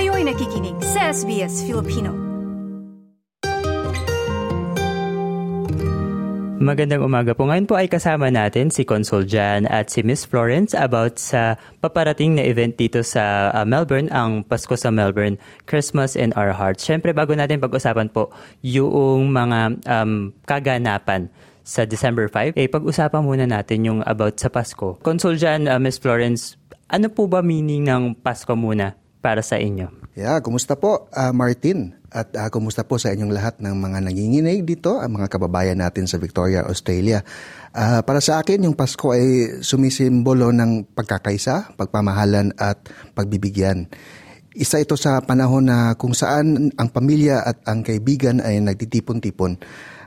Kayo'y nakikinig sa SBS Filipino. Magandang umaga po. Ngayon po ay kasama natin si Consul Jan at si Miss Florence about sa paparating na event dito sa uh, Melbourne, ang Pasko sa Melbourne, Christmas in Our Hearts. Siyempre, bago natin pag-usapan po yung mga um, kaganapan sa December 5, eh pag-usapan muna natin yung about sa Pasko. Consul Jan, uh, Miss Florence, ano po ba meaning ng Pasko muna para sa inyo? Yeah, kumusta po uh, Martin? At uh, kumusta po sa inyong lahat ng mga nanginginig dito, ang mga kababayan natin sa Victoria, Australia. Uh, para sa akin, yung Pasko ay sumisimbolo ng pagkakaisa, pagpamahalan at pagbibigyan. Isa ito sa panahon na kung saan ang pamilya at ang kaibigan ay nagtitipon-tipon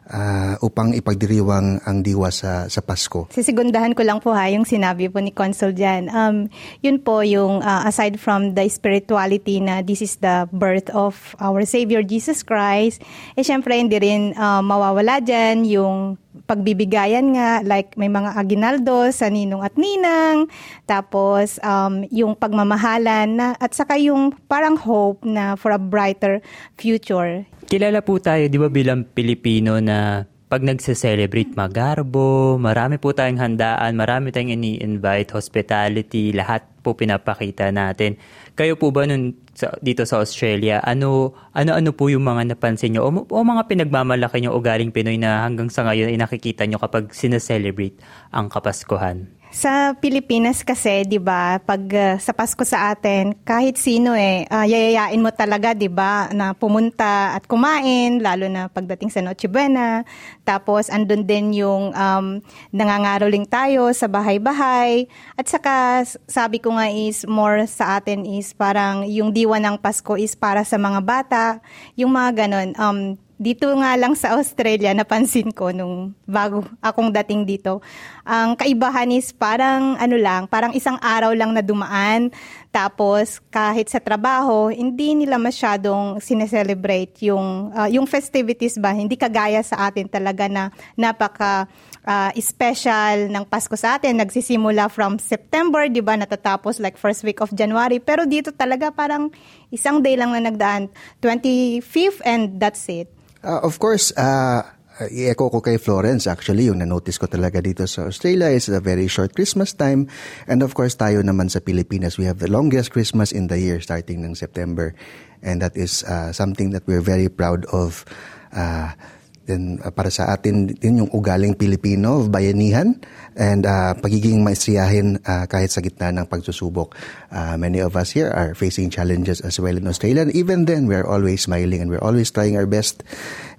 uh, upang ipagdiriwang ang diwa sa, sa Pasko. Sisigundahan ko lang po ha yung sinabi po ni Consul dyan. Um, yun po yung uh, aside from the spirituality na this is the birth of our Savior Jesus Christ, eh syempre hindi rin uh, mawawala dyan yung pagbibigayan nga, like may mga aginaldo sa ninong at ninang, tapos um, yung pagmamahalan na, at saka yung parang hope na for a brighter future. Kilala po tayo, di ba bilang Pilipino na pag nagse-celebrate magarbo, marami po tayong handaan, marami tayong ini-invite, hospitality, lahat po pinapakita natin. Kayo po ba nun sa, dito sa Australia, ano ano ano po yung mga napansin nyo o, o mga pinagmamalaki nyo o galing Pinoy na hanggang sa ngayon ay nakikita nyo kapag sineselebrate ang Kapaskuhan? Sa Pilipinas kasi, 'di ba, pag uh, sa Pasko sa atin, kahit sino eh uh, yayayain mo talaga, 'di ba, na pumunta at kumain, lalo na pagdating sa Noche Buena. Tapos andun din yung um, nangangaroling tayo sa bahay-bahay. At saka sabi ko nga is more sa atin is parang yung diwa ng Pasko is para sa mga bata. Yung mga ganon, um, dito nga lang sa Australia, napansin ko nung bago akong dating dito, ang kaibahan is parang ano lang, parang isang araw lang na dumaan. Tapos kahit sa trabaho, hindi nila masyadong sineselebrate yung, uh, yung festivities ba. Hindi kagaya sa atin talaga na napaka uh, special ng Pasko sa atin. Nagsisimula from September, di ba, natatapos like first week of January. Pero dito talaga parang isang day lang na nagdaan, 25th and that's it. Uh, of course, uh, i-echo ko kay Florence actually, yung na-notice ko talaga dito sa Australia is a very short Christmas time. And of course, tayo naman sa Pilipinas, we have the longest Christmas in the year starting ng September. And that is uh, something that we're very proud of. Uh, then uh, para sa atin din yung ugaling Pilipino, bayanihan and uh, pagiging maisiyahin uh, kahit sa gitna ng pagsusubok. Uh, many of us here are facing challenges as well in Australia. And even then, we're always smiling and we're always trying our best.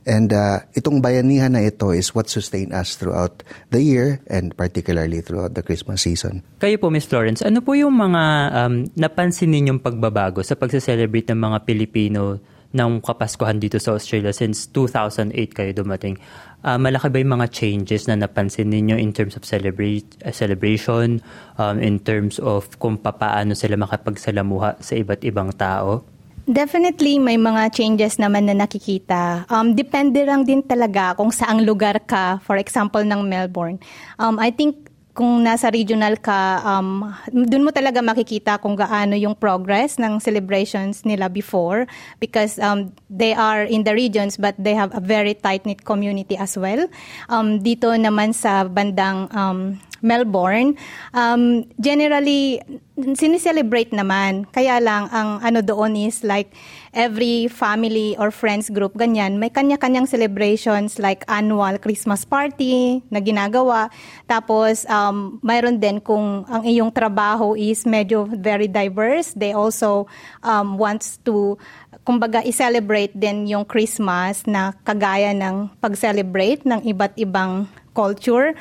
And uh, itong bayanihan na ito is what sustain us throughout the year and particularly throughout the Christmas season. Kayo po, Miss Florence, ano po yung mga um, napansin ninyong pagbabago sa pagse-celebrate ng mga Pilipino ng Kapaskuhan dito sa Australia since 2008 kayo dumating. Uh, malaki ba yung mga changes na napansin ninyo in terms of celebrate, uh, celebration, um, in terms of kung paano sila makapagsalamuha sa iba't ibang tao? Definitely may mga changes naman na nakikita. Um, depende lang din talaga kung saang lugar ka, for example ng Melbourne. Um, I think kung nasa regional ka, um, dun mo talaga makikita kung gaano yung progress ng celebrations nila before because um, they are in the regions but they have a very tight-knit community as well. Um, dito naman sa bandang um, Melbourne, um, generally, sinicelebrate naman. Kaya lang, ang ano doon is like, every family or friends group, ganyan, may kanya-kanyang celebrations like annual Christmas party na ginagawa. Tapos, um, mayroon din kung ang iyong trabaho is medyo very diverse, they also um, wants to kumbaga i-celebrate din yung Christmas na kagaya ng pag-celebrate ng iba't ibang culture.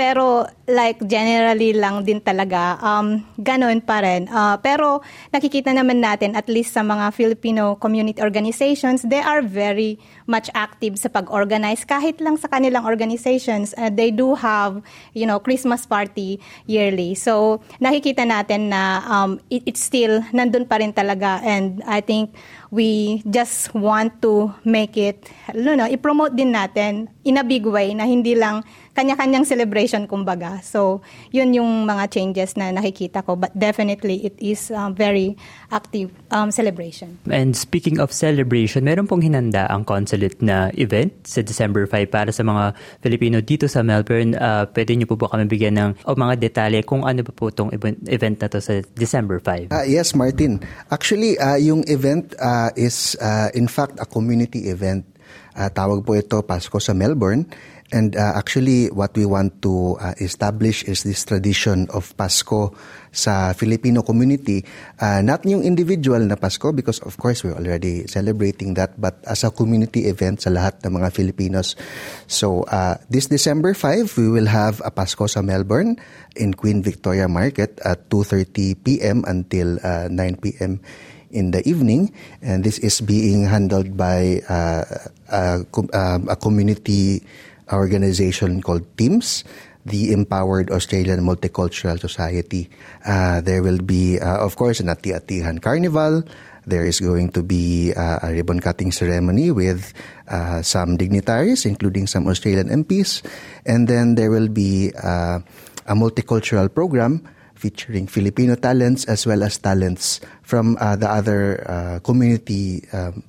Pero like generally lang din talaga, um, ganun pa rin. Uh, pero nakikita naman natin, at least sa mga Filipino community organizations, they are very much active sa pag-organize. Kahit lang sa kanilang organizations, uh, they do have, you know, Christmas party yearly. So nakikita natin na um, it, it's still nandun pa rin talaga. And I think we just want to make it, you know, i-promote din natin in a big way na hindi lang kanya-kanyang celebration kumbaga. So, yun yung mga changes na nakikita ko. But definitely, it is uh, very active um, celebration. And speaking of celebration, meron pong hinanda ang consulate na event sa December 5 para sa mga Filipino dito sa Melbourne. Uh, pwede niyo po po kami bigyan ng o mga detalye kung ano pa po itong event na to sa December 5? Uh, yes, Martin. Actually, uh, yung event uh, is uh, in fact a community event. Uh, tawag po ito Pasko sa Melbourne. And uh, actually, what we want to uh, establish is this tradition of Pasko sa Filipino community. Uh, not yung individual na Pasko because of course we're already celebrating that, but as a community event sa lahat ng mga Filipinos. So uh, this December 5, we will have a Pasko sa Melbourne in Queen Victoria Market at 2.30 p.m. until uh, 9 p.m in the evening, and this is being handled by uh, a, um, a community organization called TEAMS, the Empowered Australian Multicultural Society. Uh, there will be, uh, of course, an Ati-Atihan Carnival. There is going to be uh, a ribbon cutting ceremony with uh, some dignitaries, including some Australian MPs. And then there will be uh, a multicultural program featuring Filipino talents as well as talents from uh, the other community um,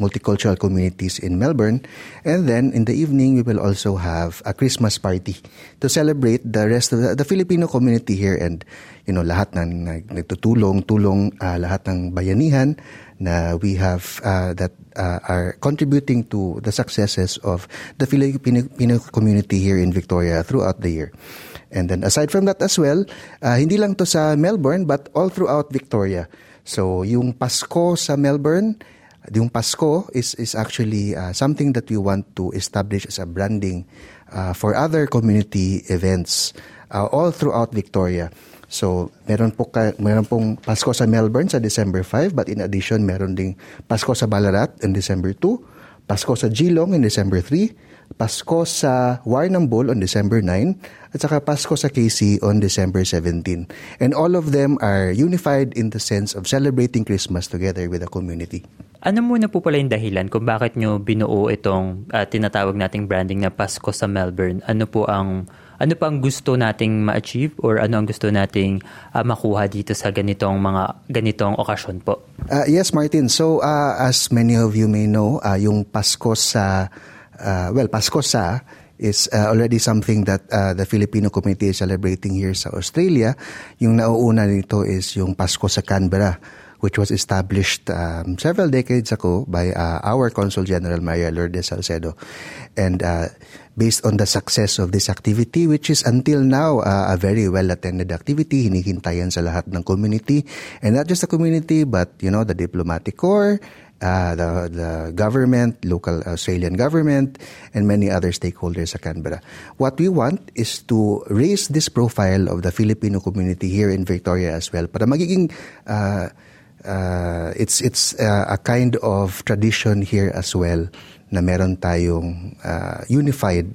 multicultural communities in Melbourne. And then in the evening, we will also have a Christmas party to celebrate the rest of the, the Filipino community here and you know lahat ng nagtutulong, tulong uh, lahat ng bayanihan na we have uh, that uh, are contributing to the successes of the Filipino community here in Victoria throughout the year. And then aside from that as well, uh, hindi lang to sa Melbourne but all throughout Victoria. So yung Pasko sa Melbourne, yung Pasko is is actually uh, something that we want to establish as a branding uh, for other community events uh, all throughout Victoria. So, meron po ka, meron pong Pasko sa Melbourne sa December 5, but in addition, meron ding Pasko sa Ballarat in December 2, Pasko sa Geelong in December 3, Pasko sa Warrnambool on December 9, at saka Pasko sa KC on December 17. And all of them are unified in the sense of celebrating Christmas together with the community. Ano muna po pala yung dahilan kung bakit nyo binuo itong uh, tinatawag nating branding na Pasko sa Melbourne? Ano po ang ano pa ang gusto nating ma-achieve or ano ang gusto nating uh, makuha dito sa ganitong mga ganitong okasyon po? Uh, yes, Martin. So uh, as many of you may know, uh, yung Pasko sa uh, well, Pasko sa is uh, already something that uh, the Filipino community is celebrating here sa Australia. Yung nauuna nito is yung Pasko sa Canberra which was established um, several decades ago by uh, our Consul General Maria Lourdes Salcedo. And uh, based on the success of this activity, which is until now uh, a very well-attended activity, hinihintayan sa lahat ng community, and not just the community, but you know the diplomatic corps, uh, the, the government, local Australian government, and many other stakeholders sa Canberra. What we want is to raise this profile of the Filipino community here in Victoria as well para magiging uh, uh, it's it's uh, a kind of tradition here as well na meron tayong uh, unified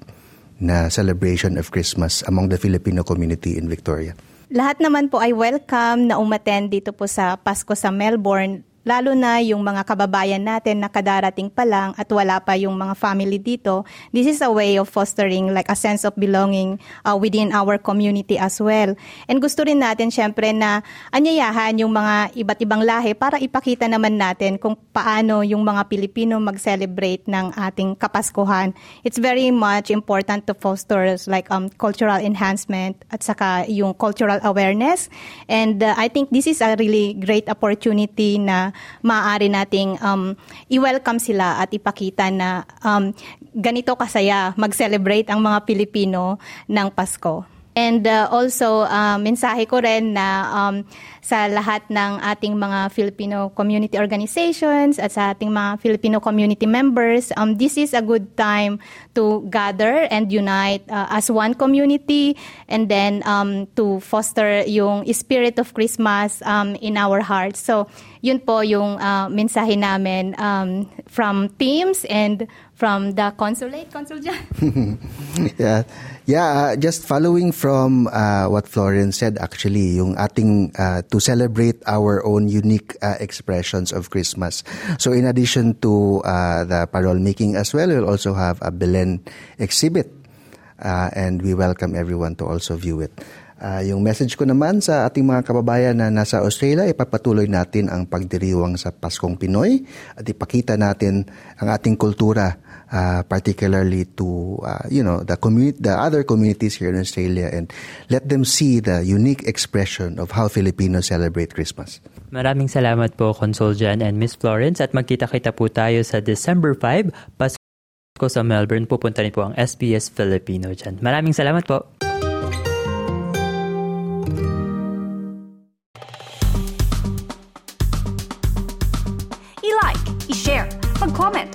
na celebration of Christmas among the Filipino community in Victoria. Lahat naman po ay welcome na umattend dito po sa Pasko sa Melbourne lalo na yung mga kababayan natin na kadarating pa lang at wala pa yung mga family dito, this is a way of fostering like a sense of belonging uh, within our community as well. And gusto rin natin syempre na anyayahan yung mga iba't ibang lahi para ipakita naman natin kung paano yung mga Pilipino mag-celebrate ng ating Kapaskuhan. It's very much important to foster like um, cultural enhancement at saka yung cultural awareness. And uh, I think this is a really great opportunity na maaari nating um, i-welcome sila at ipakita na um, ganito kasaya mag-celebrate ang mga Pilipino ng Pasko. And uh, also, uh, mensahe ko rin na um, sa lahat ng ating mga Filipino community organizations at sa ating mga Filipino community members, um, this is a good time to gather and unite uh, as one community and then um, to foster yung spirit of Christmas um, in our hearts. So, yun po yung uh, mensahe namin um, from teams and from the consulate, Consul John. yeah. Yeah, uh, just following from uh, what Florence said actually, yung ating uh, to celebrate our own unique uh, expressions of Christmas. So in addition to uh, the parole making as well, we'll also have a Belen exhibit uh, and we welcome everyone to also view it. Uh, yung message ko naman sa ating mga kababayan na nasa Australia, ipapatuloy natin ang pagdiriwang sa Paskong Pinoy at ipakita natin ang ating kultura uh, particularly to uh, you know the community the other communities here in Australia and let them see the unique expression of how Filipinos celebrate Christmas. Maraming salamat po Consul Jan and Miss Florence at magkita-kita po tayo sa December 5 Pasko sa Melbourne pupunta rin po ang SBS Filipino dyan. Maraming salamat po. I-like, i-share, mag-comment,